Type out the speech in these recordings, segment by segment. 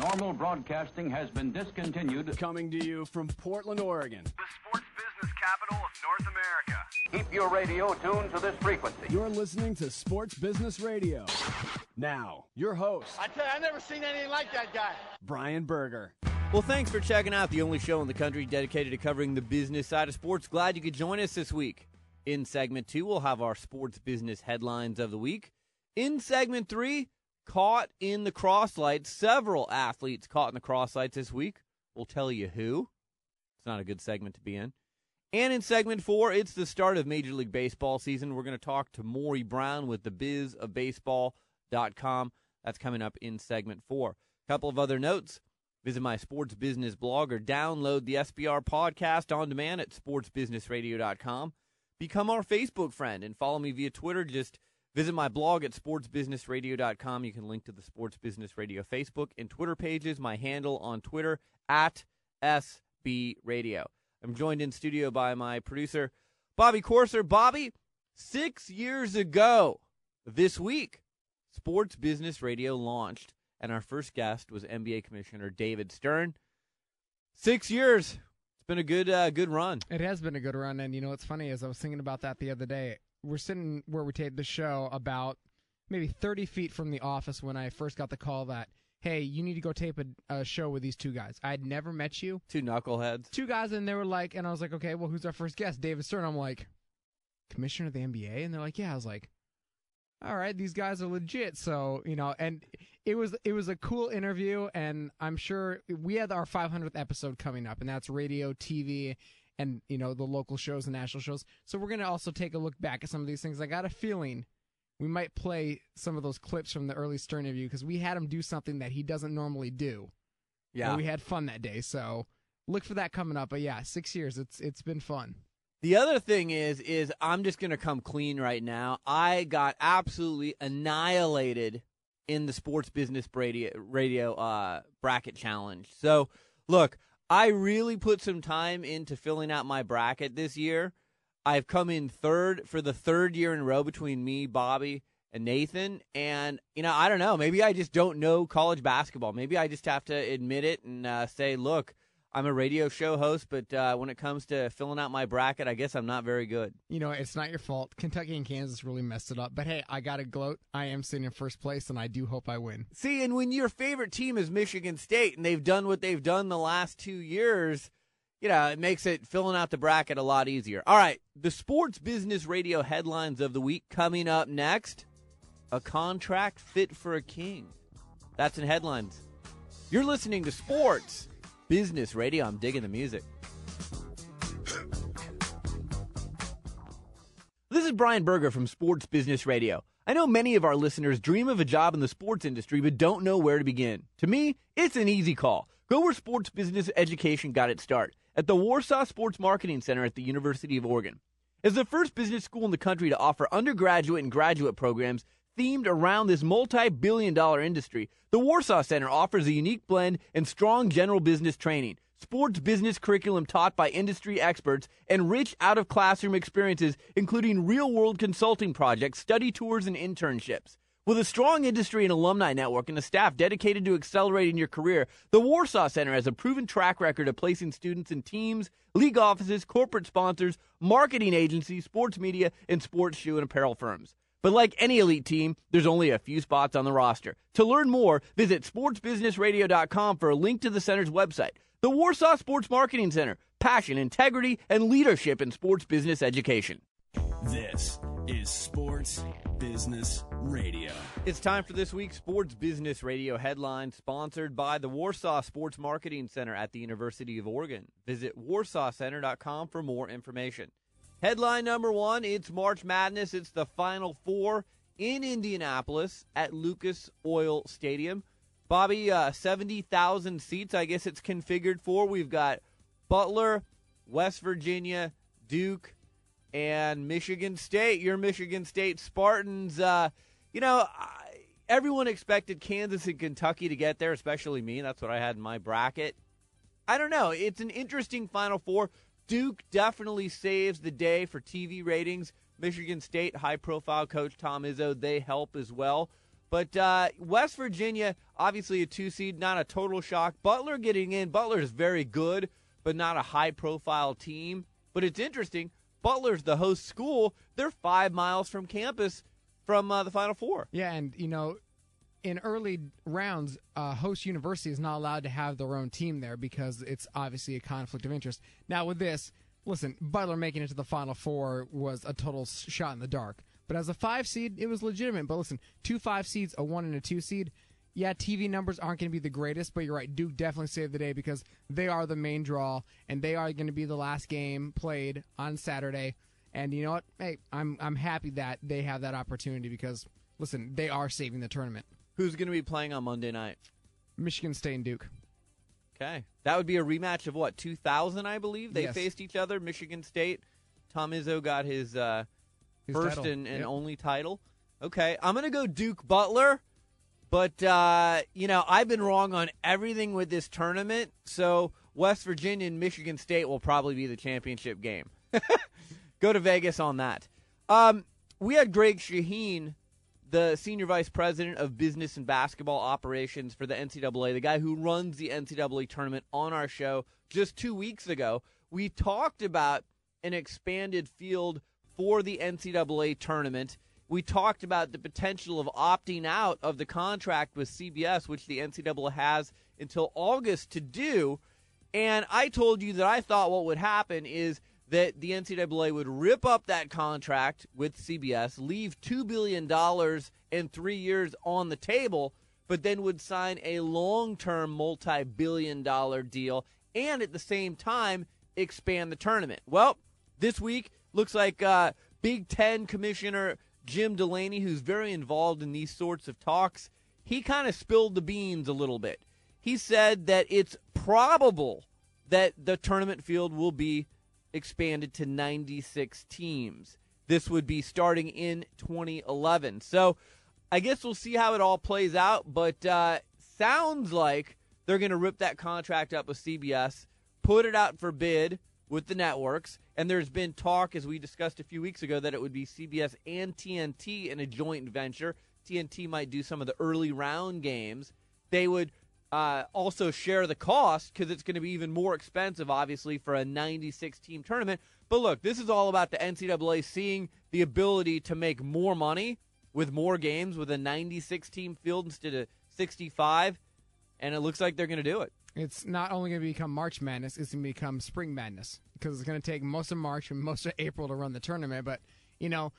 Normal broadcasting has been discontinued. Coming to you from Portland, Oregon. The sports business capital of North America. Keep your radio tuned to this frequency. You're listening to Sports Business Radio. Now, your host, I tell you, I never seen anything like that guy. Brian Berger. Well, thanks for checking out the only show in the country dedicated to covering the business side of sports. Glad you could join us this week. In segment two, we'll have our sports business headlines of the week. In segment three, caught in the crosslights. Several athletes caught in the crosslights this week. We'll tell you who. It's not a good segment to be in. And in segment four, it's the start of Major League Baseball season. We're going to talk to Maury Brown with the bizofbaseball.com. That's coming up in segment four. A couple of other notes. Visit my sports business blog or download the SBR podcast on demand at sportsbusinessradio.com. Become our Facebook friend and follow me via Twitter. Just visit my blog at sportsbusinessradio.com. You can link to the Sports Business Radio Facebook and Twitter pages. My handle on Twitter at SB Radio. I'm joined in studio by my producer, Bobby Corser. Bobby, six years ago this week, Sports Business Radio launched, and our first guest was NBA Commissioner David Stern. Six years. It's been a good, uh, good run. It has been a good run, and you know what's funny is I was thinking about that the other day. We're sitting where we taped the show about maybe 30 feet from the office when I first got the call that hey, you need to go tape a, a show with these two guys. I had never met you. Two knuckleheads. Two guys, and they were like, and I was like, okay, well, who's our first guest? David Stern. I'm like, commissioner of the NBA, and they're like, yeah. I was like, all right, these guys are legit. So you know, and it was it was a cool interview, and I'm sure we had our 500th episode coming up, and that's radio, TV. And you know the local shows and national shows. So we're gonna also take a look back at some of these things. I got a feeling we might play some of those clips from the early Stern interview because we had him do something that he doesn't normally do. Yeah. And we had fun that day. So look for that coming up. But yeah, six years. It's it's been fun. The other thing is, is I'm just gonna come clean right now. I got absolutely annihilated in the sports business radio, radio uh, bracket challenge. So look, I really put some time into filling out my bracket this year. I've come in third for the third year in a row between me, Bobby, and Nathan. And, you know, I don't know. Maybe I just don't know college basketball. Maybe I just have to admit it and uh, say, look, I'm a radio show host, but uh, when it comes to filling out my bracket, I guess I'm not very good. You know, it's not your fault. Kentucky and Kansas really messed it up. But hey, I got to gloat. I am sitting in first place, and I do hope I win. See, and when your favorite team is Michigan State and they've done what they've done the last two years, you know, it makes it filling out the bracket a lot easier. All right, the sports business radio headlines of the week coming up next. A contract fit for a king. That's in headlines. You're listening to Sports Business Radio. I'm digging the music. This is Brian Berger from Sports Business Radio. I know many of our listeners dream of a job in the sports industry but don't know where to begin. To me, it's an easy call. Go where sports business education got its start at the Warsaw Sports Marketing Center at the University of Oregon. As the first business school in the country to offer undergraduate and graduate programs themed around this multi billion dollar industry, the Warsaw Center offers a unique blend and strong general business training, sports business curriculum taught by industry experts, and rich out of classroom experiences, including real world consulting projects, study tours, and internships. With a strong industry and alumni network and a staff dedicated to accelerating your career, the Warsaw Center has a proven track record of placing students in teams, league offices, corporate sponsors, marketing agencies, sports media, and sports shoe and apparel firms. But like any elite team, there's only a few spots on the roster. To learn more, visit sportsbusinessradio.com for a link to the center's website. The Warsaw Sports Marketing Center, passion, integrity, and leadership in sports business education. This is Sports Business Radio. It's time for this week's Sports Business Radio headline, sponsored by the Warsaw Sports Marketing Center at the University of Oregon. Visit warsawcenter.com for more information. Headline number one it's March Madness. It's the Final Four in Indianapolis at Lucas Oil Stadium. Bobby, uh, 70,000 seats, I guess it's configured for. We've got Butler, West Virginia, Duke, and Michigan State. Your Michigan State Spartans. Uh, you know, everyone expected Kansas and Kentucky to get there, especially me. That's what I had in my bracket. I don't know. It's an interesting Final Four. Duke definitely saves the day for TV ratings. Michigan State, high profile coach Tom Izzo, they help as well. But uh, West Virginia, obviously a two seed, not a total shock. Butler getting in. Butler is very good, but not a high profile team. But it's interesting. Butler's the host school. They're five miles from campus from uh, the Final Four. Yeah, and you know, in early rounds, uh, host university is not allowed to have their own team there because it's obviously a conflict of interest. Now with this, listen, Butler making it to the Final Four was a total shot in the dark. But as a five seed, it was legitimate. But listen, two five seeds, a one and a two seed. Yeah, TV numbers aren't going to be the greatest, but you're right. Duke definitely saved the day because they are the main draw, and they are going to be the last game played on Saturday. And you know what? Hey, I'm I'm happy that they have that opportunity because listen, they are saving the tournament. Who's going to be playing on Monday night? Michigan State and Duke. Okay. That would be a rematch of what, 2000, I believe? They Yes. faced each other. Michigan State. Tom Izzo got his, uh, His first title. and, and Yep. only title. Okay. I'm going to go Duke Butler. But, uh, you know, I've been wrong on everything with this tournament. So West Virginia and Michigan State will probably be the championship game. go to Vegas on that. Um, we had Greg Shaheen, the senior vice president of business and basketball operations for the NCAA, the guy who runs the NCAA tournament, on our show just two weeks ago. We talked about an expanded field for the NCAA tournament. We talked about the potential of opting out of the contract with CBS, which the NCAA has until August to do. And I told you that I thought what would happen is that the NCAA would rip up that contract with CBS, leave $2 billion in three years on the table, but then would sign a long term, multi billion dollar deal and at the same time expand the tournament. Well, this week looks like uh, Big Ten Commissioner Jim Delaney, who's very involved in these sorts of talks, he kind of spilled the beans a little bit. He said that it's probable that the tournament field will be expanded to 96 teams. This would be starting in 2011. So I guess we'll see how it all plays out, but uh, sounds like they're going to rip that contract up with CBS, put it out for bid with the networks, and there's been talk, as we discussed a few weeks ago, that it would be CBS and TNT in a joint venture. TNT might do some of the early round games. They would uh, also share the cost because it's going to be even more expensive, obviously, for a 96 team tournament. But look, this is all about the NCAA seeing the ability to make more money with more games with a 96 team field instead of 65. And it looks like they're going to do it. It's not only going to become March Madness, it's going to become Spring Madness because it's going to take most of March and most of April to run the tournament. But, you know,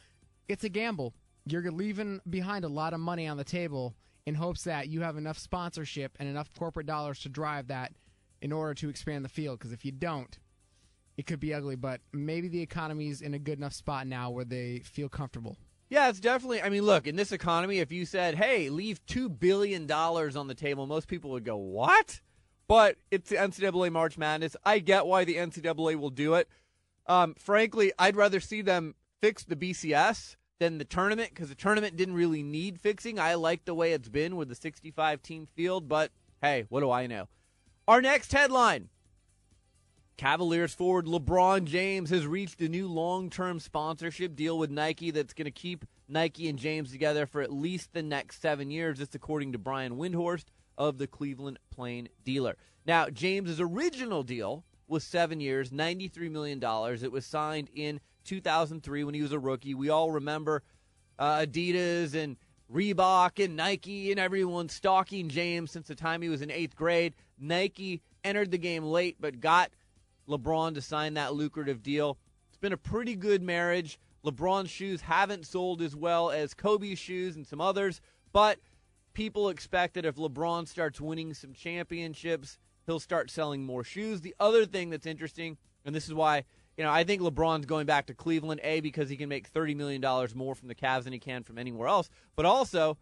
it's a gamble. You're leaving behind a lot of money on the table in hopes that you have enough sponsorship and enough corporate dollars to drive that in order to expand the field. Because if you don't, it could be ugly. But maybe the economy's in a good enough spot now where they feel comfortable. Yeah, it's definitely. I mean, look, in this economy, if you said, hey, leave $2 billion on the table, most people would go, what? But it's the NCAA March Madness. I get why the NCAA will do it. Um, frankly, I'd rather see them fix the BCS than the tournament because the tournament didn't really need fixing. I like the way it's been with the 65 team field, but hey, what do I know? Our next headline Cavaliers forward LeBron James has reached a new long term sponsorship deal with Nike that's going to keep Nike and James together for at least the next seven years. This, according to Brian Windhorst of the Cleveland Plain Dealer. Now, James's original deal was seven years, $93 million. It was signed in 2003 when he was a rookie. We all remember uh, Adidas and Reebok and Nike and everyone stalking James since the time he was in eighth grade. Nike entered the game late, but got LeBron to sign that lucrative deal. It's been a pretty good marriage. LeBron's shoes haven't sold as well as Kobe's shoes and some others, but people expect that if LeBron starts winning some championships, he'll start selling more shoes. The other thing that's interesting, and this is why you know I think LeBron's going back to Cleveland, a because he can make thirty million dollars more from the Cavs than he can from anywhere else, but also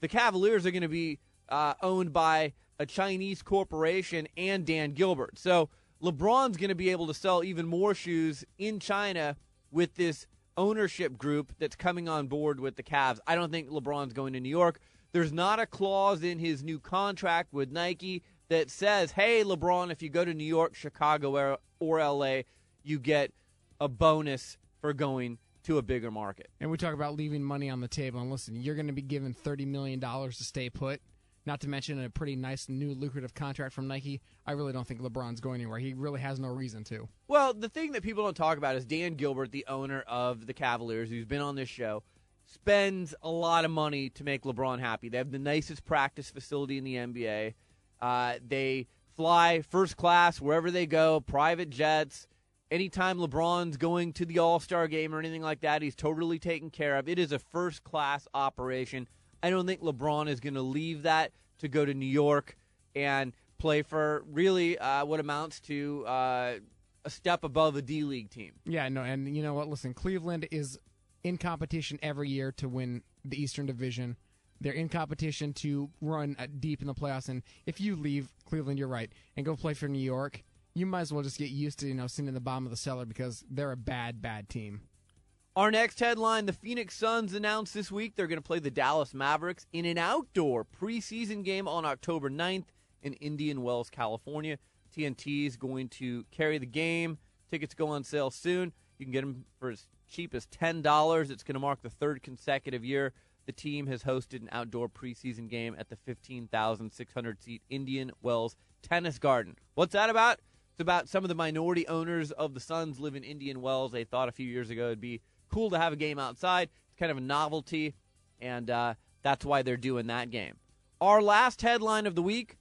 the Cavaliers are going to be uh, owned by a Chinese corporation and Dan Gilbert. So LeBron's going to be able to sell even more shoes in China with this ownership group that's coming on board with the Cavs. I don't think LeBron's going to New York. There's not a clause in his new contract with Nike that says, hey, LeBron, if you go to New York, Chicago, or, or LA, you get a bonus for going to a bigger market. And we talk about leaving money on the table. And listen, you're going to be given $30 million to stay put, not to mention a pretty nice new lucrative contract from Nike. I really don't think LeBron's going anywhere. He really has no reason to. Well, the thing that people don't talk about is Dan Gilbert, the owner of the Cavaliers, who's been on this show, spends a lot of money to make LeBron happy. They have the nicest practice facility in the NBA. Uh, they fly first class wherever they go, private jets. Anytime LeBron's going to the All Star game or anything like that, he's totally taken care of. It is a first class operation. I don't think LeBron is going to leave that to go to New York and play for really uh, what amounts to uh, a step above a D League team. Yeah, no, and you know what? Listen, Cleveland is in competition every year to win the Eastern Division. They're in competition to run uh, deep in the playoffs. And if you leave Cleveland, you're right, and go play for New York, you might as well just get used to you know sitting in the bottom of the cellar because they're a bad, bad team. Our next headline the Phoenix Suns announced this week they're going to play the Dallas Mavericks in an outdoor preseason game on October 9th in Indian Wells, California. TNT is going to carry the game. Tickets go on sale soon. You can get them for as cheap as $10. It's going to mark the third consecutive year the team has hosted an outdoor preseason game at the 15,600 seat Indian Wells Tennis Garden. What's that about? It's about some of the minority owners of the Suns live in Indian Wells. They thought a few years ago it'd be cool to have a game outside. It's kind of a novelty, and uh, that's why they're doing that game. Our last headline of the week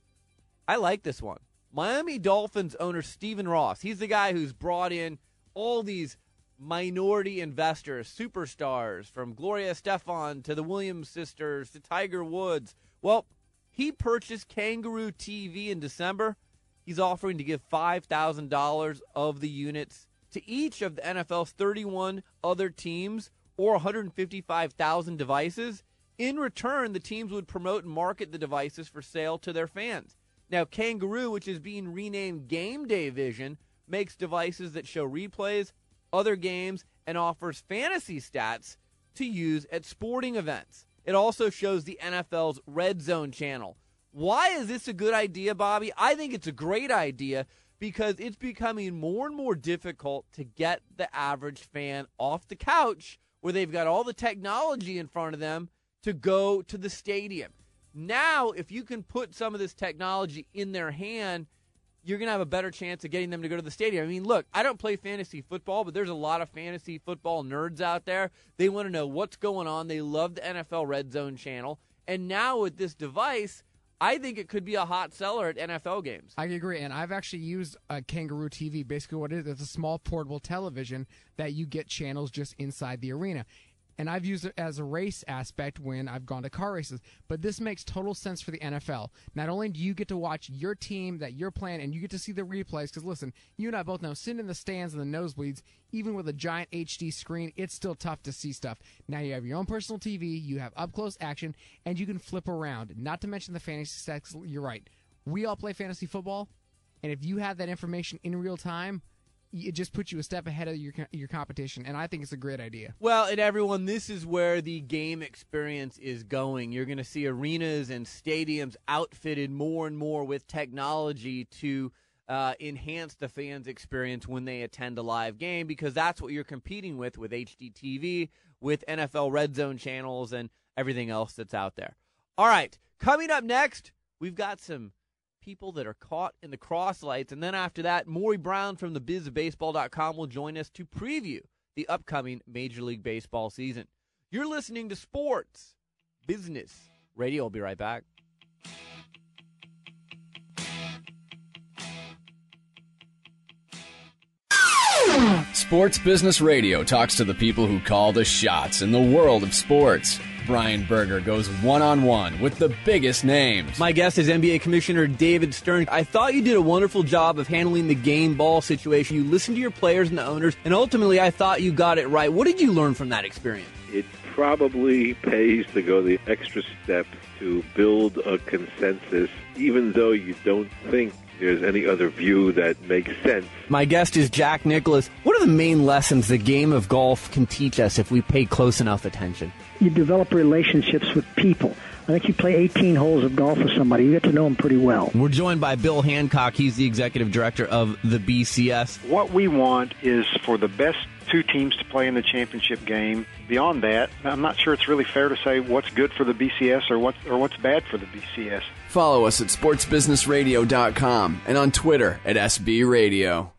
I like this one. Miami Dolphins owner Stephen Ross. He's the guy who's brought in all these minority investors, superstars, from Gloria Estefan to the Williams sisters to Tiger Woods. Well, he purchased Kangaroo TV in December. He's offering to give $5,000 of the units to each of the NFL's 31 other teams or 155,000 devices. In return, the teams would promote and market the devices for sale to their fans. Now, Kangaroo, which is being renamed Game Day Vision, makes devices that show replays, other games, and offers fantasy stats to use at sporting events. It also shows the NFL's Red Zone channel. Why is this a good idea, Bobby? I think it's a great idea because it's becoming more and more difficult to get the average fan off the couch where they've got all the technology in front of them to go to the stadium. Now, if you can put some of this technology in their hand, you're going to have a better chance of getting them to go to the stadium. I mean, look, I don't play fantasy football, but there's a lot of fantasy football nerds out there. They want to know what's going on. They love the NFL Red Zone channel. And now with this device, I think it could be a hot seller at NFL games. I agree, and I've actually used a Kangaroo TV. Basically, what it is, it's a small portable television that you get channels just inside the arena and I've used it as a race aspect when I've gone to car races. But this makes total sense for the NFL. Not only do you get to watch your team that you're playing, and you get to see the replays, because listen, you and I both know sitting in the stands and the nosebleeds, even with a giant HD screen, it's still tough to see stuff. Now you have your own personal TV, you have up close action, and you can flip around. Not to mention the fantasy stats. You're right. We all play fantasy football, and if you have that information in real time, it just puts you a step ahead of your your competition, and I think it's a great idea. Well, and everyone, this is where the game experience is going. You're going to see arenas and stadiums outfitted more and more with technology to uh, enhance the fans' experience when they attend a live game, because that's what you're competing with with HDTV, with NFL Red Zone channels, and everything else that's out there. All right, coming up next, we've got some people that are caught in the crosslights. And then after that, Maury Brown from the bizofbaseball.com will join us to preview the upcoming Major League Baseball season. You're listening to Sports Business Radio. I'll be right back. Sports Business Radio talks to the people who call the shots in the world of sports. Brian Berger goes one on one with the biggest names. My guest is NBA Commissioner David Stern. I thought you did a wonderful job of handling the game ball situation. You listened to your players and the owners, and ultimately, I thought you got it right. What did you learn from that experience? It probably pays to go the extra step to build a consensus, even though you don't think there's any other view that makes sense. My guest is Jack Nicklaus. What are the main lessons the game of golf can teach us if we pay close enough attention? You develop relationships with people. I think you play 18 holes of golf with somebody, you get to know them pretty well. We're joined by Bill Hancock. He's the executive director of the BCS. What we want is for the best two teams to play in the championship game. Beyond that, I'm not sure it's really fair to say what's good for the BCS or what's or what's bad for the BCS. Follow us at sportsbusinessradio.com and on Twitter at SB Radio.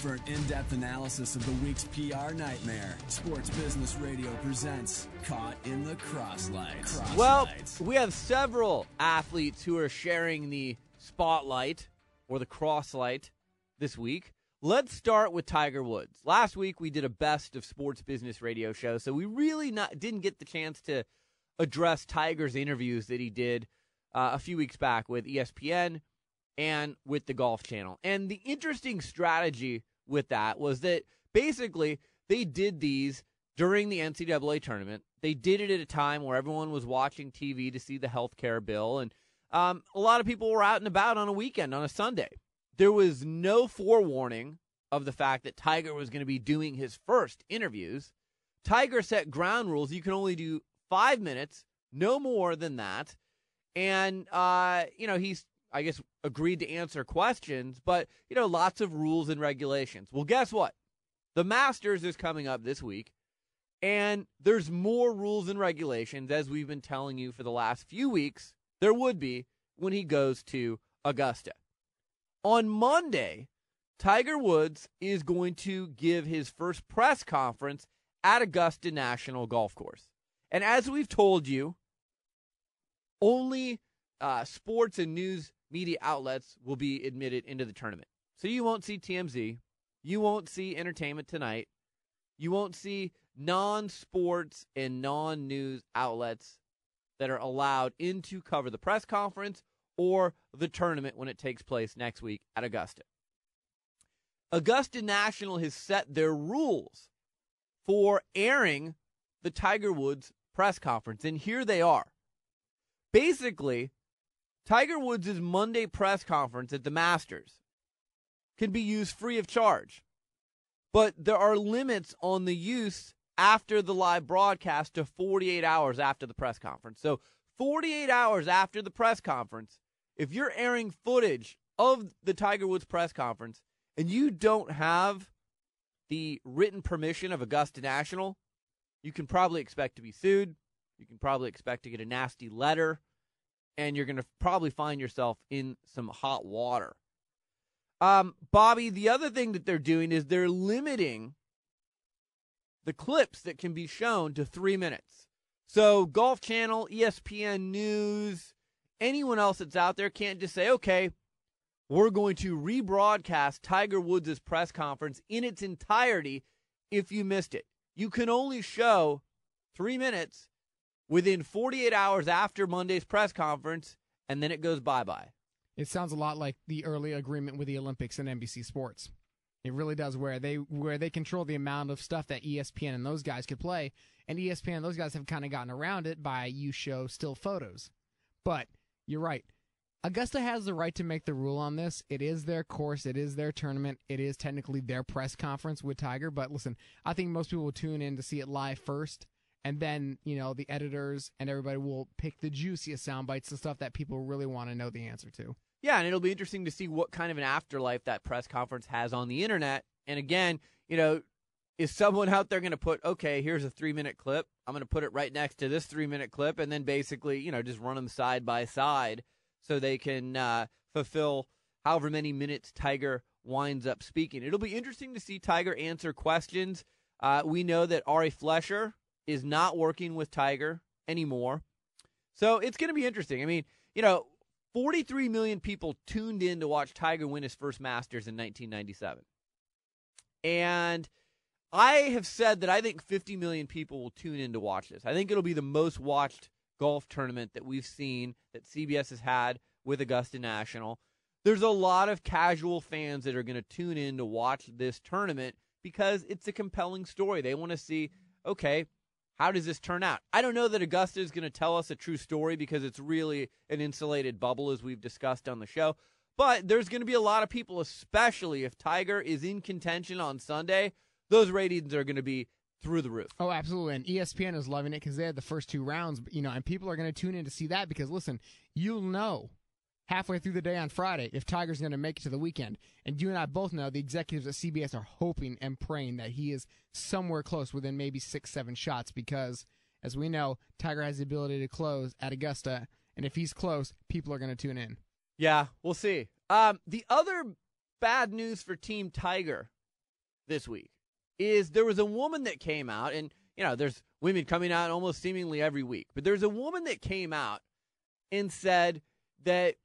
For an in depth analysis of the week's PR nightmare, Sports Business Radio presents Caught in the Crosslights. Well, we have several athletes who are sharing the spotlight or the crosslight this week. Let's start with Tiger Woods. Last week we did a best of sports business radio show, so we really not didn't get the chance to address Tiger's interviews that he did uh, a few weeks back with ESPN and with the Golf Channel. And the interesting strategy with that was that basically they did these during the NCAA tournament. They did it at a time where everyone was watching TV to see the health care bill, and um, a lot of people were out and about on a weekend, on a Sunday. There was no forewarning of the fact that Tiger was going to be doing his first interviews. Tiger set ground rules. You can only do five minutes, no more than that. And, uh, you know, he's, I guess, agreed to answer questions, but, you know, lots of rules and regulations. Well, guess what? The Masters is coming up this week, and there's more rules and regulations, as we've been telling you for the last few weeks, there would be when he goes to Augusta. On Monday, Tiger Woods is going to give his first press conference at Augusta National Golf Course. And as we've told you, only uh, sports and news media outlets will be admitted into the tournament. So you won't see TMZ, you won't see Entertainment Tonight, you won't see non sports and non news outlets that are allowed in to cover the press conference or the tournament when it takes place next week at Augusta. Augusta National has set their rules for airing the Tiger Woods press conference, and here they are. Basically, Tiger Woods' Monday press conference at the Masters can be used free of charge, but there are limits on the use after the live broadcast to 48 hours after the press conference. So, 48 hours after the press conference, if you're airing footage of the Tiger Woods press conference and you don't have the written permission of Augusta National, you can probably expect to be sued. You can probably expect to get a nasty letter, and you're going to probably find yourself in some hot water. Um, Bobby, the other thing that they're doing is they're limiting the clips that can be shown to three minutes. So, Golf Channel, ESPN News, anyone else that's out there can't just say, okay, we're going to rebroadcast Tiger Woods' press conference in its entirety if you missed it. You can only show three minutes within 48 hours after Monday's press conference, and then it goes bye bye. It sounds a lot like the early agreement with the Olympics and NBC Sports. It really does, where they where they control the amount of stuff that ESPN and those guys could play, and ESPN and those guys have kind of gotten around it by you show still photos. But you're right. Augusta has the right to make the rule on this. It is their course. It is their tournament. It is technically their press conference with Tiger. But listen, I think most people will tune in to see it live first. And then, you know, the editors and everybody will pick the juiciest sound bites, the stuff that people really want to know the answer to. Yeah, and it'll be interesting to see what kind of an afterlife that press conference has on the internet. And again, you know, is someone out there going to put, okay, here's a three minute clip. I'm going to put it right next to this three minute clip, and then basically, you know, just run them side by side so they can uh, fulfill however many minutes Tiger winds up speaking. It'll be interesting to see Tiger answer questions. Uh, we know that Ari Fleischer is not working with Tiger anymore. So it's going to be interesting. I mean, you know, 43 million people tuned in to watch Tiger win his first Masters in 1997. And I have said that I think 50 million people will tune in to watch this. I think it'll be the most watched golf tournament that we've seen that CBS has had with Augusta National. There's a lot of casual fans that are going to tune in to watch this tournament because it's a compelling story. They want to see, okay, how does this turn out? I don't know that Augusta is going to tell us a true story because it's really an insulated bubble, as we've discussed on the show. But there's going to be a lot of people, especially if Tiger is in contention on Sunday, those ratings are going to be through the roof. Oh, absolutely. And ESPN is loving it because they had the first two rounds, you know, and people are going to tune in to see that because, listen, you'll know halfway through the day on Friday if Tiger's going to make it to the weekend. And you and I both know the executives at CBS are hoping and praying that he is somewhere close within maybe six, seven shots because, as we know, Tiger has the ability to close at Augusta. And if he's close, people are going to tune in. Yeah, we'll see. Um, the other bad news for Team Tiger this week is there was a woman that came out, and, you know, there's women coming out almost seemingly every week, but there's a woman that came out and said that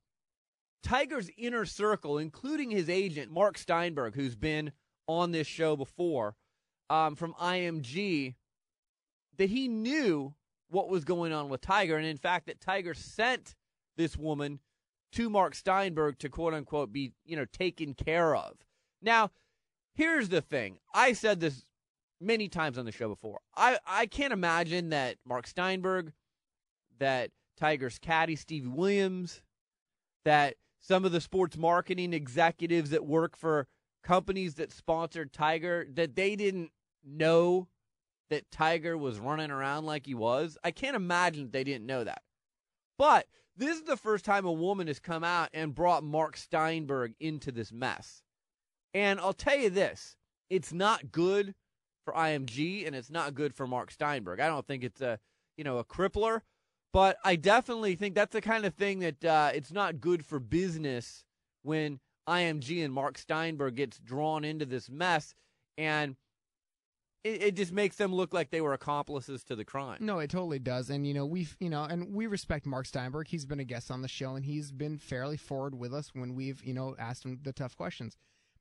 Tiger's inner circle, including his agent, Mark Steinberg, who's been on this show before um, from IMG, that he knew what was going on with Tiger. And in fact, that Tiger sent this woman to Mark Steinberg to quote unquote be, you know, taken care of. Now, here's the thing. I said this many times on the show before. I, I can't imagine that Mark Steinberg, that Tiger's caddy Stevie Williams, that some of the sports marketing executives that work for companies that sponsored Tiger, that they didn't know that Tiger was running around like he was. I can't imagine they didn't know that. But this is the first time a woman has come out and brought Mark Steinberg into this mess. And I'll tell you this it's not good for IMG and it's not good for Mark Steinberg. I don't think it's a, you know, a crippler, but I definitely think that's the kind of thing that uh, it's not good for business when IMG and Mark Steinberg gets drawn into this mess. And it, it just makes them look like they were accomplices to the crime. No, it totally does. And, you know, we've, you know, and we respect Mark Steinberg. He's been a guest on the show and he's been fairly forward with us when we've, you know, asked him the tough questions.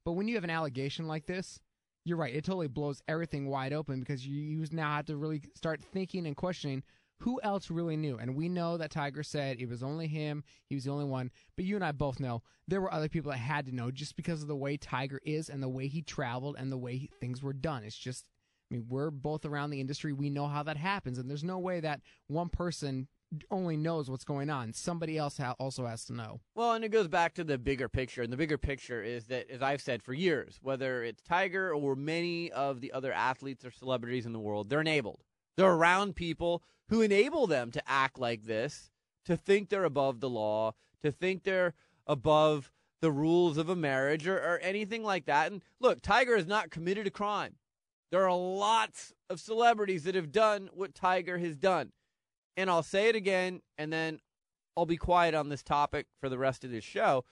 But when you have an allegation like this, you're right. It totally blows everything wide open because you, you now have to really start thinking and questioning who else really knew? And we know that Tiger said it was only him. He was the only one. But you and I both know there were other people that had to know just because of the way Tiger is and the way he traveled and the way things were done. It's just I mean, we're both around the industry. We know how that happens, and there's no way that one person only knows what's going on. Somebody else ha- also has to know. Well, and it goes back to the bigger picture. And the bigger picture is that, as I've said for years, whether it's Tiger or many of the other athletes or celebrities in the world, they're enabled. They're around people who enable them to act like this, to think they're above the law, to think they're above the rules of a marriage or, or anything like that. And look, Tiger has not committed a crime. There are lots of celebrities that have done what Tiger has done. And I'll say it again, and then I'll be quiet on this topic for the rest of this show.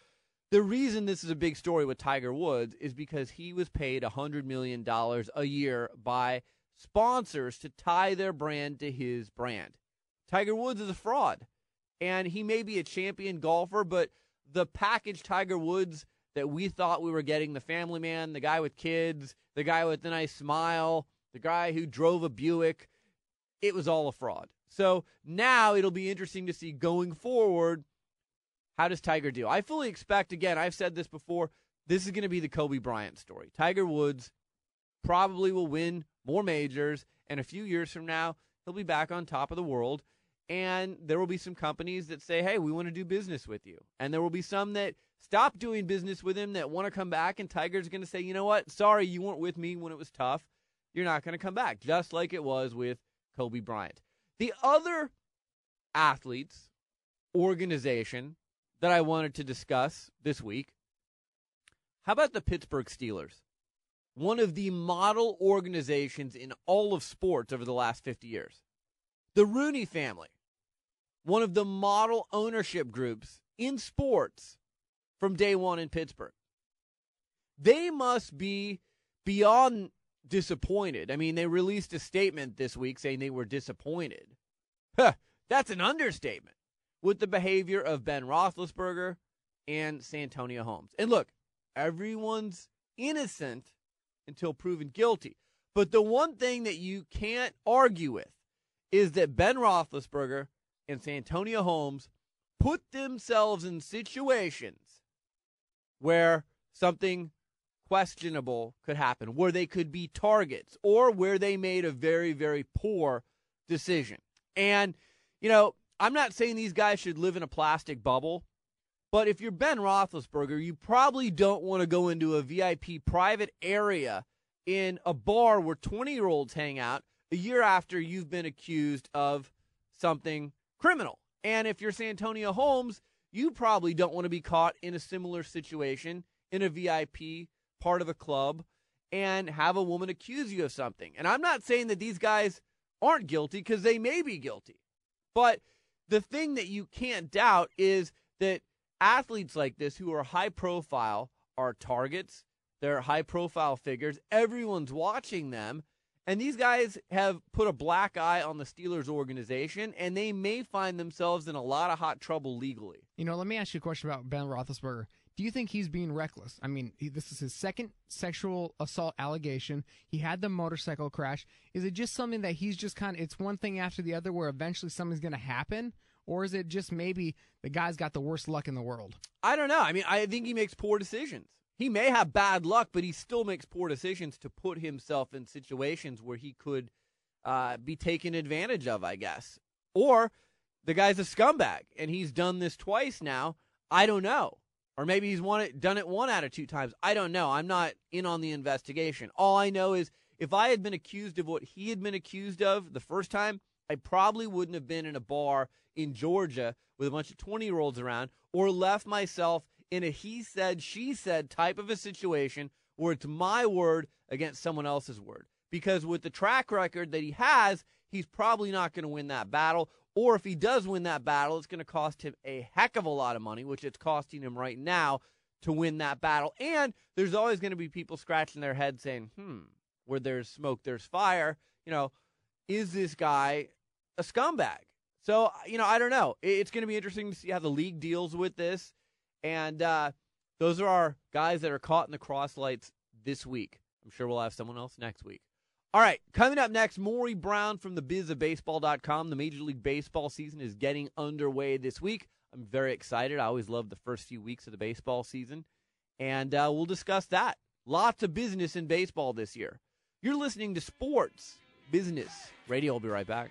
The reason this is a big story with Tiger Woods is because he was paid $100 million a year by sponsors to tie their brand to his brand. Tiger Woods is a fraud, and he may be a champion golfer, but the package Tiger Woods that we thought we were getting the family man, the guy with kids, the guy with the nice smile, the guy who drove a Buick. It was all a fraud. So now it'll be interesting to see going forward how does Tiger do? I fully expect, again, I've said this before, this is going to be the Kobe Bryant story. Tiger Woods probably will win more majors, and a few years from now, he'll be back on top of the world. And there will be some companies that say, hey, we want to do business with you. And there will be some that stop doing business with him that want to come back, and Tiger's going to say, you know what? Sorry, you weren't with me when it was tough. You're not going to come back, just like it was with Kobe Bryant. The other athletes organization that I wanted to discuss this week how about the Pittsburgh Steelers? One of the model organizations in all of sports over the last 50 years. The Rooney family, one of the model ownership groups in sports from day one in Pittsburgh. They must be beyond disappointed. I mean, they released a statement this week saying they were disappointed. Huh, that's an understatement with the behavior of Ben Roethlisberger and Santonio Holmes. And look, everyone's innocent until proven guilty. But the one thing that you can't argue with is that Ben Roethlisberger and Santonio Holmes put themselves in situations where something questionable could happen, where they could be targets, or where they made a very, very poor decision. And, you know, I'm not saying these guys should live in a plastic bubble, but if you're Ben Roethlisberger, you probably don't want to go into a VIP private area in a bar where 20 year olds hang out a year after you've been accused of something criminal. And if you're Santonio Holmes, you probably don't want to be caught in a similar situation in a VIP part of a club and have a woman accuse you of something. And I'm not saying that these guys aren't guilty because they may be guilty. But the thing that you can't doubt is that athletes like this who are high profile are targets. They're high profile figures. Everyone's watching them. And these guys have put a black eye on the Steelers organization, and they may find themselves in a lot of hot trouble legally. You know, let me ask you a question about Ben Roethlisberger. Do you think he's being reckless? I mean, he, this is his second sexual assault allegation. He had the motorcycle crash. Is it just something that he's just kind of, it's one thing after the other where eventually something's going to happen? Or is it just maybe the guy's got the worst luck in the world? I don't know. I mean, I think he makes poor decisions. He may have bad luck, but he still makes poor decisions to put himself in situations where he could uh, be taken advantage of, I guess. Or the guy's a scumbag and he's done this twice now. I don't know. Or maybe he's it, done it one out of two times. I don't know. I'm not in on the investigation. All I know is if I had been accused of what he had been accused of the first time, I probably wouldn't have been in a bar in Georgia with a bunch of 20 year olds around or left myself in a he said, she said type of a situation where it's my word against someone else's word. Because with the track record that he has, he's probably not going to win that battle. Or if he does win that battle, it's going to cost him a heck of a lot of money, which it's costing him right now to win that battle. And there's always going to be people scratching their head saying, hmm, where there's smoke, there's fire. You know, is this guy a scumbag? So, you know, I don't know. It's going to be interesting to see how the league deals with this. And uh, those are our guys that are caught in the crosslights this week. I'm sure we'll have someone else next week. All right, coming up next, Maury Brown from the bizofbaseball.com. The Major League Baseball season is getting underway this week. I'm very excited. I always love the first few weeks of the baseball season. And uh, we'll discuss that. Lots of business in baseball this year. You're listening to Sports Business Radio. I'll be right back.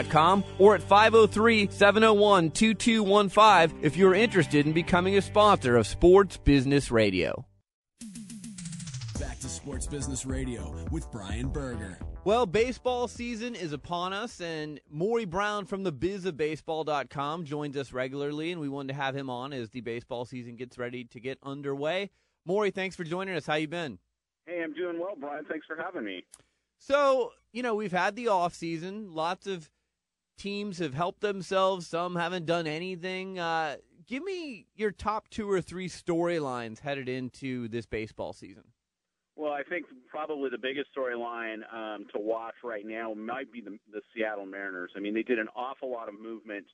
or at 503 701 2215 if you're interested in becoming a sponsor of Sports Business Radio. Back to Sports Business Radio with Brian Berger. Well, baseball season is upon us, and Maury Brown from the bizofbaseball.com joins us regularly, and we wanted to have him on as the baseball season gets ready to get underway. Maury, thanks for joining us. How you been? Hey, I'm doing well, Brian. Thanks for having me. So, you know, we've had the off season. Lots of teams have helped themselves. Some haven't done anything. Uh, give me your top two or three storylines headed into this baseball season. Well, I think probably the biggest storyline um, to watch right now might be the, the Seattle Mariners. I mean, they did an awful lot of movement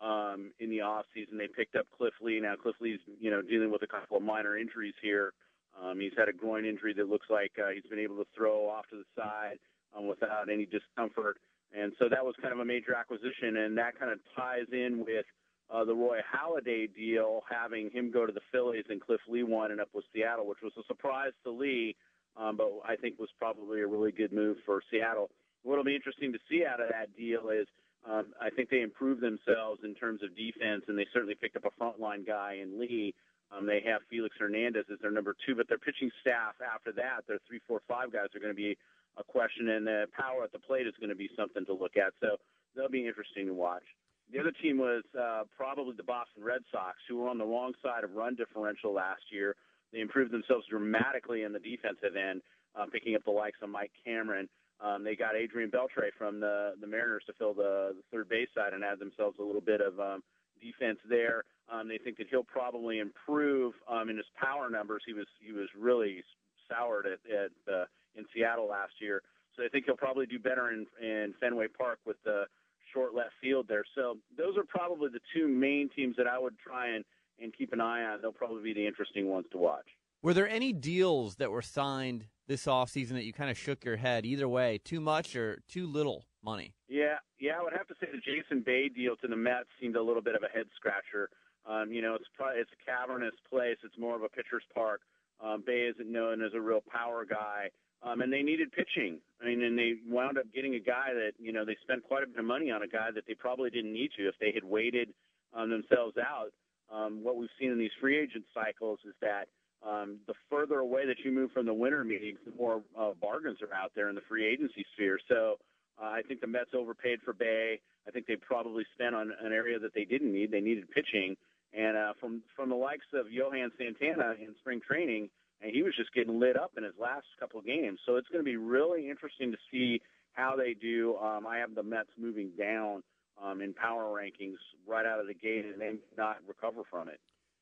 um, in the offseason. They picked up Cliff Lee. Now Cliff Lee's you know dealing with a couple of minor injuries here. Um, he's had a groin injury that looks like uh, he's been able to throw off to the side um, without any discomfort. And so that was kind of a major acquisition, and that kind of ties in with uh, the Roy Halladay deal, having him go to the Phillies and Cliff Lee winding up with Seattle, which was a surprise to Lee, um, but I think was probably a really good move for Seattle. What'll be interesting to see out of that deal is um, I think they improved themselves in terms of defense, and they certainly picked up a frontline guy in Lee. Um, they have Felix Hernandez as their number two, but their pitching staff after that, their three, four, five guys are going to be a question, and the power at the plate is going to be something to look at. So that'll be interesting to watch. The other team was uh, probably the Boston Red Sox, who were on the wrong side of run differential last year. They improved themselves dramatically in the defensive end, uh, picking up the likes of Mike Cameron. Um, they got Adrian Beltre from the the Mariners to fill the, the third base side and add themselves a little bit of um, defense there. Um, they think that he'll probably improve um, in his power numbers. He was he was really soured at, at uh, in Seattle last year, so I think he'll probably do better in in Fenway Park with the short left field there. So those are probably the two main teams that I would try and and keep an eye on. They'll probably be the interesting ones to watch. Were there any deals that were signed this offseason that you kind of shook your head either way, too much or too little money? Yeah, yeah, I would have to say the Jason Bay deal to the Mets seemed a little bit of a head scratcher. Um, you know, it's probably, it's a cavernous place. It's more of a pitcher's park. Um, Bay isn't known as a real power guy, um, and they needed pitching. I mean, and they wound up getting a guy that you know they spent quite a bit of money on a guy that they probably didn't need to if they had waited um, themselves out. Um, what we've seen in these free agent cycles is that um, the further away that you move from the winter meetings, the more uh, bargains are out there in the free agency sphere. So uh, I think the Mets overpaid for Bay. I think they probably spent on an area that they didn't need. They needed pitching, and uh, from from the likes of Johan Santana in spring training, and he was just getting lit up in his last couple of games. So it's going to be really interesting to see how they do. Um, I have the Mets moving down um, in power rankings right out of the gate, and they not recover from it.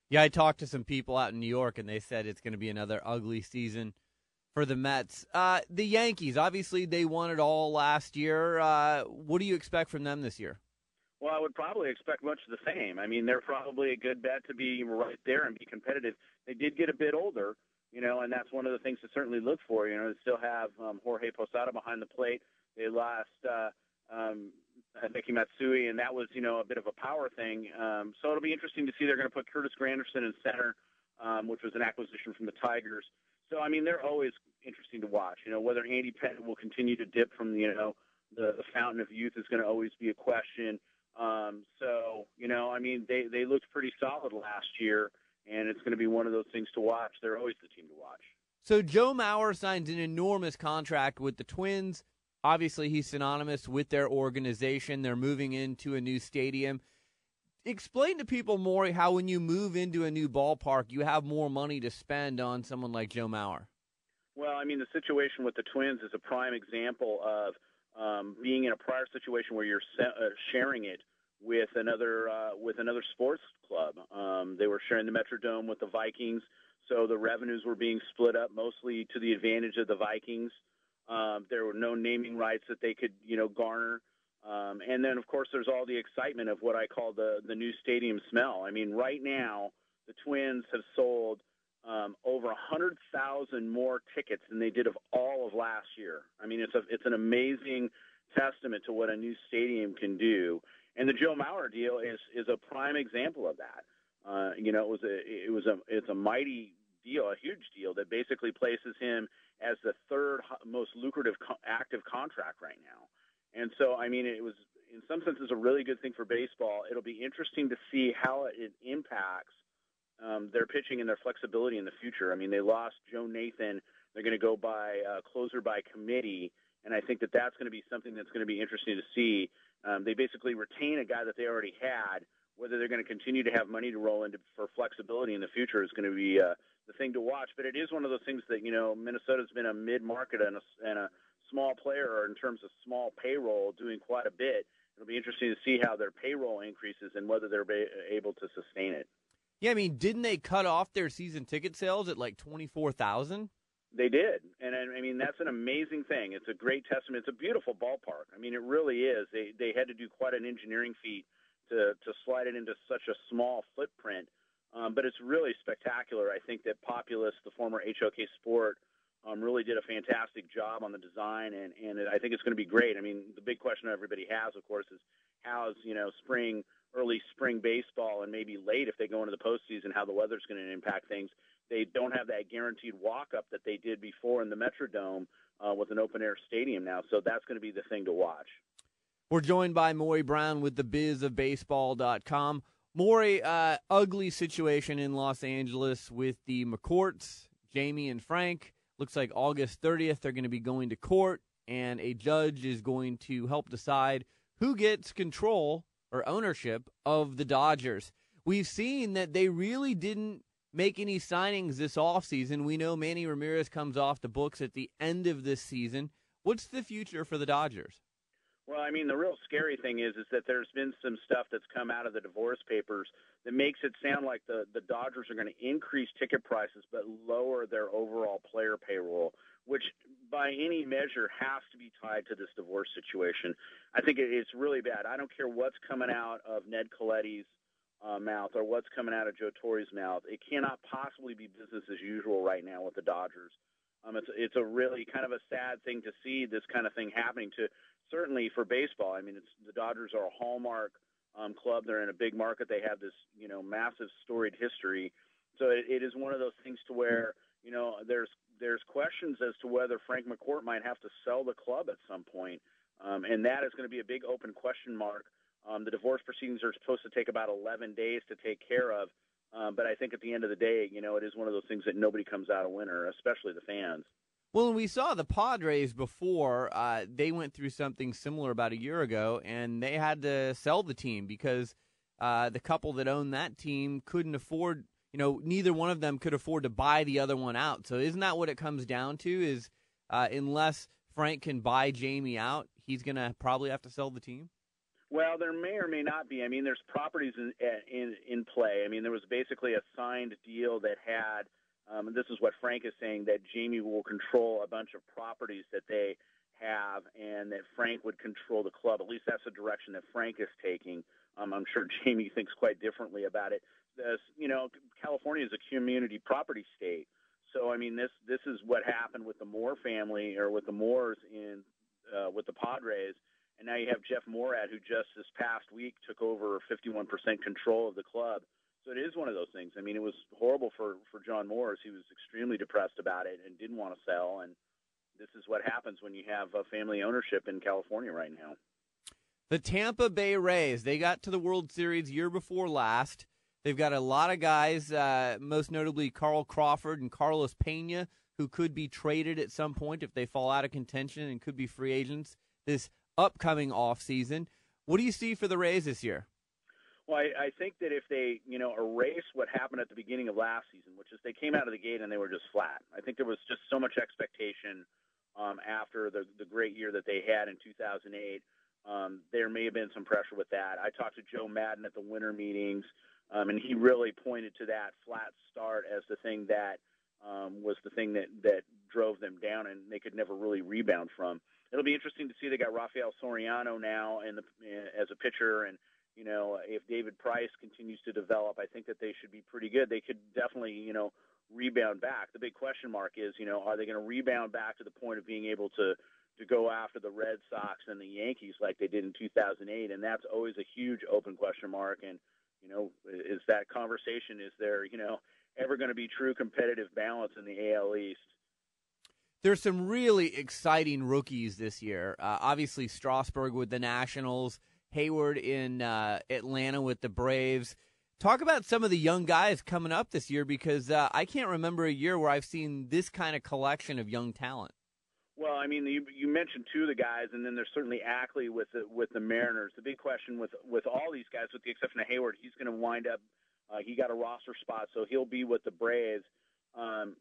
Yeah, I talked to some people out in New York, and they said it's going to be another ugly season for the Mets. Uh, the Yankees, obviously, they won it all last year. Uh, what do you expect from them this year? Well, I would probably expect much of the same. I mean, they're probably a good bet to be right there and be competitive. They did get a bit older, you know, and that's one of the things to certainly look for. You know, they still have um, Jorge Posada behind the plate. They lost uh, um, Hideki Matsui, and that was you know a bit of a power thing. Um, so it'll be interesting to see. They're going to put Curtis Granderson in center, um, which was an acquisition from the Tigers. So I mean, they're always interesting to watch. You know, whether Andy Pettitte will continue to dip from you know the, the fountain of youth is going to always be a question. Um, so you know, I mean, they they looked pretty solid last year, and it's going to be one of those things to watch. They're always the team to watch. So Joe Mauer signs an enormous contract with the Twins. Obviously, he's synonymous with their organization. They're moving into a new stadium. Explain to people more how, when you move into a new ballpark, you have more money to spend on someone like Joe Mauer. Well, I mean, the situation with the Twins is a prime example of um, being in a prior situation where you're se- uh, sharing it with another uh, with another sports club. Um, they were sharing the Metrodome with the Vikings, so the revenues were being split up mostly to the advantage of the Vikings. Um, there were no naming rights that they could, you know, garner. Um, and then, of course, there's all the excitement of what I call the the new stadium smell. I mean, right now, the Twins have sold um, over 100,000 more tickets than they did of all of last year. I mean, it's a it's an amazing testament to what a new stadium can do. And the Joe Mauer deal is is a prime example of that. Uh, you know, it was a it was a it's a mighty deal, a huge deal that basically places him as the third most lucrative co- active contract right now. And so, I mean, it was in some senses a really good thing for baseball. It'll be interesting to see how it impacts um, their pitching and their flexibility in the future. I mean, they lost Joe Nathan. They're going to go by uh, closer by committee, and I think that that's going to be something that's going to be interesting to see. Um, they basically retain a guy that they already had. Whether they're going to continue to have money to roll into for flexibility in the future is going to be uh, the thing to watch. But it is one of those things that you know Minnesota's been a mid-market and a, and a small player in terms of small payroll, doing quite a bit. It'll be interesting to see how their payroll increases and whether they're able to sustain it. Yeah, I mean, didn't they cut off their season ticket sales at like twenty four thousand? They did, and I mean that's an amazing thing. It's a great testament. It's a beautiful ballpark. I mean, it really is. They they had to do quite an engineering feat to to slide it into such a small footprint um, but it's really spectacular. I think that Populous, the former HOK Sport, um, really did a fantastic job on the design, and, and it, I think it's going to be great. I mean, the big question everybody has, of course, is how's you know spring, early spring baseball, and maybe late if they go into the postseason, how the weather's going to impact things. They don't have that guaranteed walk up that they did before in the Metrodome uh, with an open air stadium now, so that's going to be the thing to watch. We're joined by Maury Brown with the bizofbaseball.com. Maury, uh, ugly situation in Los Angeles with the McCourts, Jamie and Frank. Looks like August 30th they're going to be going to court, and a judge is going to help decide who gets control or ownership of the Dodgers. We've seen that they really didn't make any signings this offseason. We know Manny Ramirez comes off the books at the end of this season. What's the future for the Dodgers? Well, I mean, the real scary thing is is that there's been some stuff that's come out of the divorce papers that makes it sound like the the Dodgers are going to increase ticket prices but lower their overall player payroll, which by any measure has to be tied to this divorce situation. I think it, it's really bad. I don't care what's coming out of Ned Colletti's uh, mouth or what's coming out of Joe Torre's mouth. It cannot possibly be business as usual right now with the Dodgers. Um, it's it's a really kind of a sad thing to see this kind of thing happening to certainly for baseball. I mean, it's the Dodgers are a hallmark um, club. They're in a big market. They have this you know massive storied history. So it, it is one of those things to where you know there's there's questions as to whether Frank McCourt might have to sell the club at some point, um, and that is going to be a big open question mark. Um, the divorce proceedings are supposed to take about 11 days to take care of, um, but I think at the end of the day, you know, it is one of those things that nobody comes out a winner, especially the fans. Well, we saw the Padres before. Uh, they went through something similar about a year ago, and they had to sell the team because uh, the couple that owned that team couldn't afford you know, neither one of them could afford to buy the other one out. So isn't that what it comes down to? Is uh, unless Frank can buy Jamie out, he's going to probably have to sell the team. Well, there may or may not be. I mean, there's properties in in in play. I mean, there was basically a signed deal that had. Um, this is what Frank is saying that Jamie will control a bunch of properties that they have, and that Frank would control the club. At least that's the direction that Frank is taking. Um, I'm sure Jamie thinks quite differently about it this, you know, California is a community property state. So I mean, this this is what happened with the Moore family or with the Moores in uh, with the Padres, and now you have Jeff Moorad, who just this past week took over 51% control of the club. So it is one of those things. I mean, it was horrible for for John Moores. He was extremely depressed about it and didn't want to sell. And this is what happens when you have a family ownership in California right now. The Tampa Bay Rays, they got to the World Series year before last. They've got a lot of guys, uh, most notably Carl Crawford and Carlos Pena, who could be traded at some point if they fall out of contention and could be free agents this upcoming off season. What do you see for the Rays this year? Well, I, I think that if they, you know, erase what happened at the beginning of last season, which is they came out of the gate and they were just flat. I think there was just so much expectation um, after the the great year that they had in 2008. Um, there may have been some pressure with that. I talked to Joe Maddon at the winter meetings. Um, and he really pointed to that flat start as the thing that um, was the thing that, that drove them down and they could never really rebound from. It'll be interesting to see they got Rafael Soriano now and as a pitcher. And, you know, if David Price continues to develop, I think that they should be pretty good. They could definitely, you know, rebound back. The big question mark is, you know, are they going to rebound back to the point of being able to to go after the Red Sox and the Yankees like they did in 2008? And that's always a huge open question mark. And you know, is that conversation? Is there, you know, ever going to be true competitive balance in the AL East? There's some really exciting rookies this year. Uh, obviously, Strasburg with the Nationals, Heyward in uh, Atlanta with the Braves. Talk about some of the young guys coming up this year because uh, I can't remember a year where I've seen this kind of collection of young talent. Well, I mean, you, you mentioned two of the guys, and then there's certainly Ackley with the, with the Mariners. The big question with with all these guys, with the exception of Heyward, he's going to wind up. Uh, he got a roster spot, so he'll be with the Braves. Um,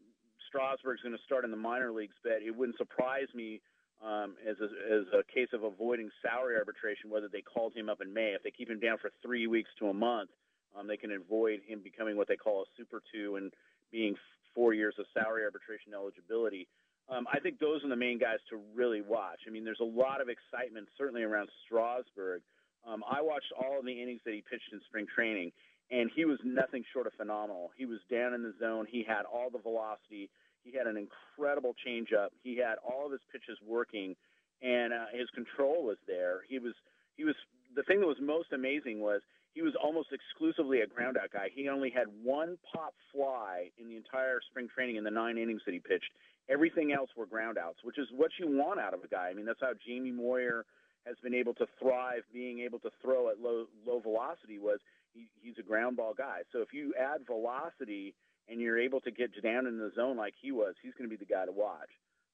Strasburg's going to start in the minor leagues, but it wouldn't surprise me um, as a, as a case of avoiding salary arbitration whether they called him up in May. If they keep him down for three weeks to a month, um, they can avoid him becoming what they call a Super Two and being four years of salary arbitration eligibility. Um, I think those are the main guys to really watch. I mean, there's a lot of excitement certainly around Strasburg. Um, I watched all of the innings that he pitched in spring training, and he was nothing short of phenomenal. He was down in the zone. He had all the velocity. He had an incredible changeup. He had all of his pitches working, and uh, his control was there. He was he was the thing that was most amazing was he was almost exclusively a groundout guy. He only had one pop fly in the entire spring training in the nine innings that he pitched, Everything else were groundouts, which is what you want out of a guy. I mean, that's how Jamie Moyer has been able to thrive, being able to throw at low low velocity. Was he, he's a ground ball guy. So if you add velocity and you're able to get down in the zone like he was, he's going to be the guy to watch.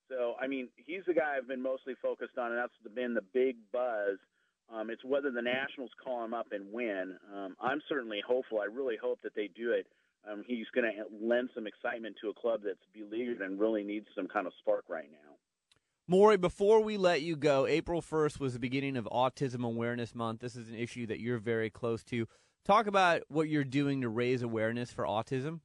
So I mean, he's the guy I've been mostly focused on, and that's been the big buzz. Um, it's whether the Nationals call him up and win. Um, I'm certainly hopeful. I really hope that they do it um, he's going to lend some excitement to a club that's beleaguered and really needs some kind of spark right now. Maury, before we let you go, April 1st was the beginning of Autism Awareness Month. This is an issue that you're very close to. Talk about what you're doing to raise awareness for autism.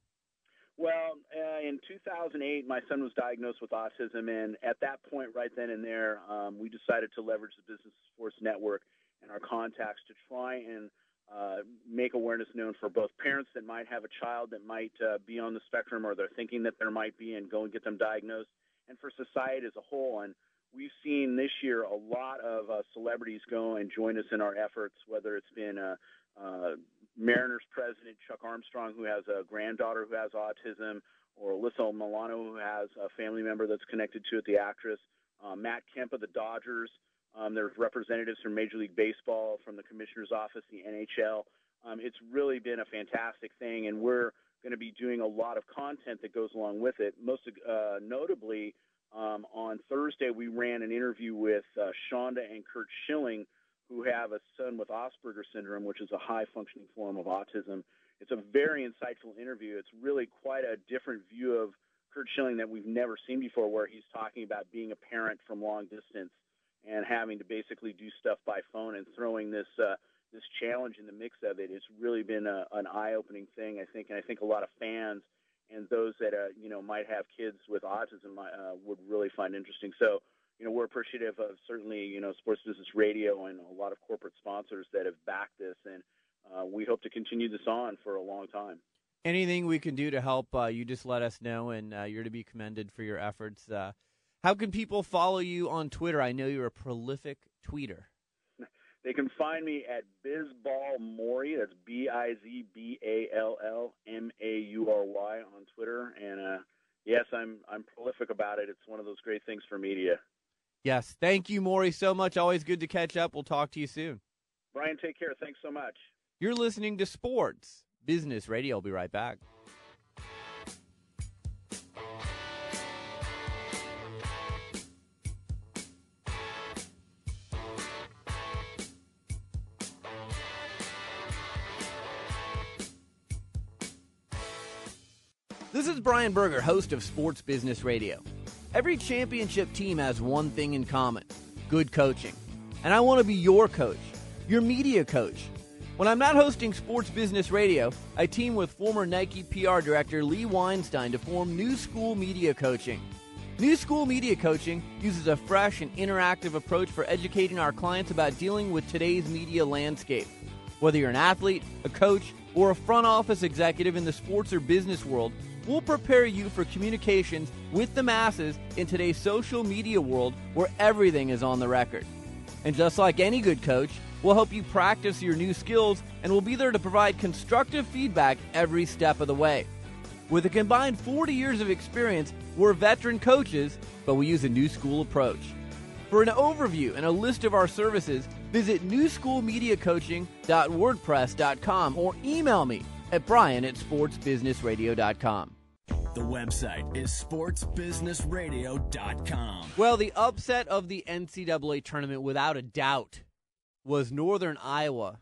Well, uh, in 2008, my son was diagnosed with autism, and at that point, right then and there, um, we decided to leverage the Business of Sports Network and our contacts to try and uh, make awareness known for both parents that might have a child that might uh, be on the spectrum or they're thinking that there might be and go and get them diagnosed, and for society as a whole. And we've seen this year a lot of uh, celebrities go and join us in our efforts, whether it's been uh, uh, Mariners president Chuck Armstrong, who has a granddaughter who has autism, or Alyssa Milano, who has a family member that's connected to it, the actress, uh, Matt Kemp of the Dodgers. Um, there's representatives from Major League Baseball, from the commissioner's office, the NHL. Um, it's really been a fantastic thing, and we're going to be doing a lot of content that goes along with it. Most uh, notably, um, on Thursday, we ran an interview with uh, Shonda and Curt Schilling, who have a son with Asperger syndrome, which is a high functioning form of autism. It's a very insightful interview. It's really quite a different view of Curt Schilling that we've never seen before, where he's talking about being a parent from long distance and having to basically do stuff by phone and throwing this uh, this challenge in the mix of it. It's really been a, an eye-opening thing, I think, and I think a lot of fans and those that uh, you know might have kids with autism uh, would really find interesting. So, you know, we're appreciative of certainly you know Sports Business Radio and a lot of corporate sponsors that have backed this, and uh, we hope to continue this on for a long time. Anything we can do to help, uh, you just let us know, and uh, you're to be commended for your efforts. Uh, how can people follow you on Twitter? I know you're a prolific tweeter. They can find me at Bizball Maury. That's B I Z B A L L M A U R Y on Twitter. And uh, yes, I'm I'm prolific about it. It's one of those great things for media. Yes, thank you, Maury, so much. Always good to catch up. We'll talk to you soon. Brian, take care. Thanks so much. You're listening to Sports Business Radio. I'll be right back. This is Brian Berger, host of Sports Business Radio. Every championship team has one thing in common good coaching. And I want to be your coach, your media coach. When I'm not hosting Sports Business Radio, I team with former Nike PR director Lee Weinstein to form New School Media Coaching. New School Media Coaching uses a fresh and interactive approach for educating our clients about dealing with today's media landscape. Whether you're an athlete, a coach, or a front office executive in the sports or business world, we'll prepare you for communications with the masses in today's social media world where everything is on the record. And just like any good coach, we'll help you practice your new skills and we'll be there to provide constructive feedback every step of the way. With a combined 40 years of experience, we're veteran coaches, but we use a new school approach. For an overview and a list of our services, visit newschoolmediacoaching.wordpress.com or email me at brian at sportsbusinessradio.com. The website is sportsbusinessradio.com. Well, the upset of the NCAA tournament, without a doubt, was Northern Iowa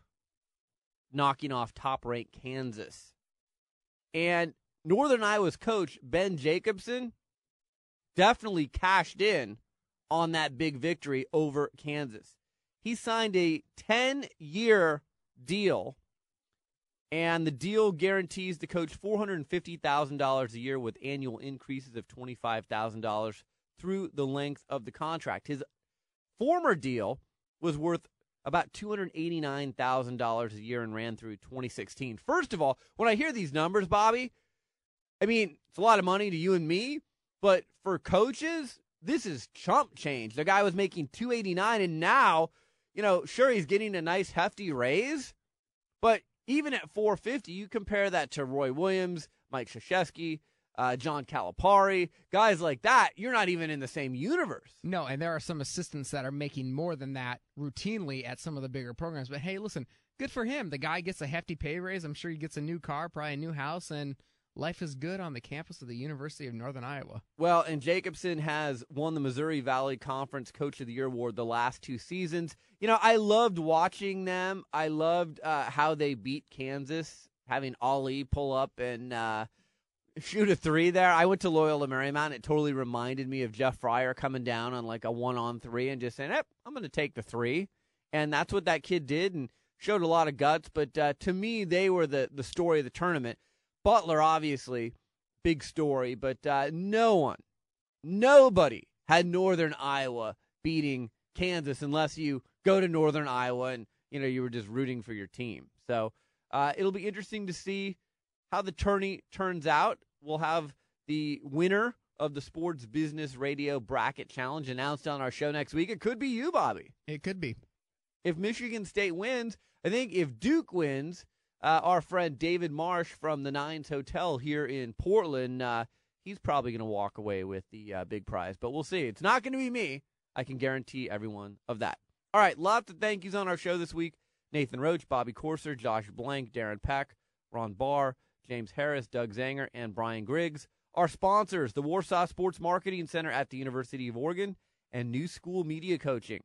knocking off top ranked Kansas. And Northern Iowa's coach, Ben Jacobson, definitely cashed in on that big victory over Kansas. He signed a 10 year deal, and the deal guarantees the coach $450,000 a year with annual increases of $25,000 through the length of the contract. His former deal was worth about $289,000 a year and ran through 2016. First of all, when I hear these numbers, Bobby, I mean, it's a lot of money to you and me, but for coaches, this is chump change. The guy was making 289 and now, you know, sure he's getting a nice hefty raise, but even at 450, you compare that to Roy Williams, Mike Krzyzewski, uh, John Calipari, guys like that, you're not even in the same universe. No, and there are some assistants that are making more than that routinely at some of the bigger programs. But hey, listen, good for him. The guy gets a hefty pay raise. I'm sure he gets a new car, probably a new house, and life is good on the campus of the University of Northern Iowa. Well, and Jacobson has won the Missouri Valley Conference Coach of the Year award the last two seasons. You know, I loved watching them. I loved uh, how they beat Kansas, having Ali pull up and uh, shoot a three there. I went to Loyola Marymount. It totally reminded me of Jeff Fryer coming down on like a one on three and just saying, "Yep, I'm going to take the three. And that's what that kid did and showed a lot of guts. But uh, to me, they were the, the story of the tournament. Butler, obviously, big story, but uh, no one, nobody had Northern Iowa beating Kansas unless you go to Northern Iowa and you know you were just rooting for your team. So uh, it'll be interesting to see how the tourney turns out. We'll have the winner of the Sports Business Radio Bracket Challenge announced on our show next week. It could be you, Bobby. It could be. If Michigan State wins, I think if Duke wins, uh, our friend David Marsh from the Nines Hotel here in Portland, uh, he's probably going to walk away with the uh, big prize. But we'll see. It's not going to be me. I can guarantee everyone of that. All right, lots of thank yous on our show this week. Nathan Roach, Bobby Corser, Josh Blank, Darren Peck, Ron Barr, James Harris, Doug Zanger, and Brian Griggs. Our sponsors, the Warsaw Sports Marketing Center at the University of Oregon and New School Media Coaching.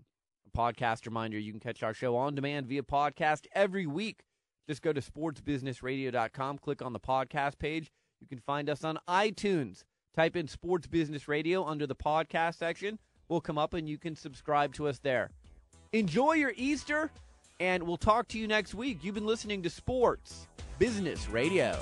A podcast reminder you can catch our show on demand via podcast every week. Just go to sportsbusinessradio.com, click on the podcast page. You can find us on iTunes. Type in Sports Business Radio under the podcast section. We'll come up and you can subscribe to us there. Enjoy your Easter, and we'll talk to you next week. You've been listening to Sports Business Radio.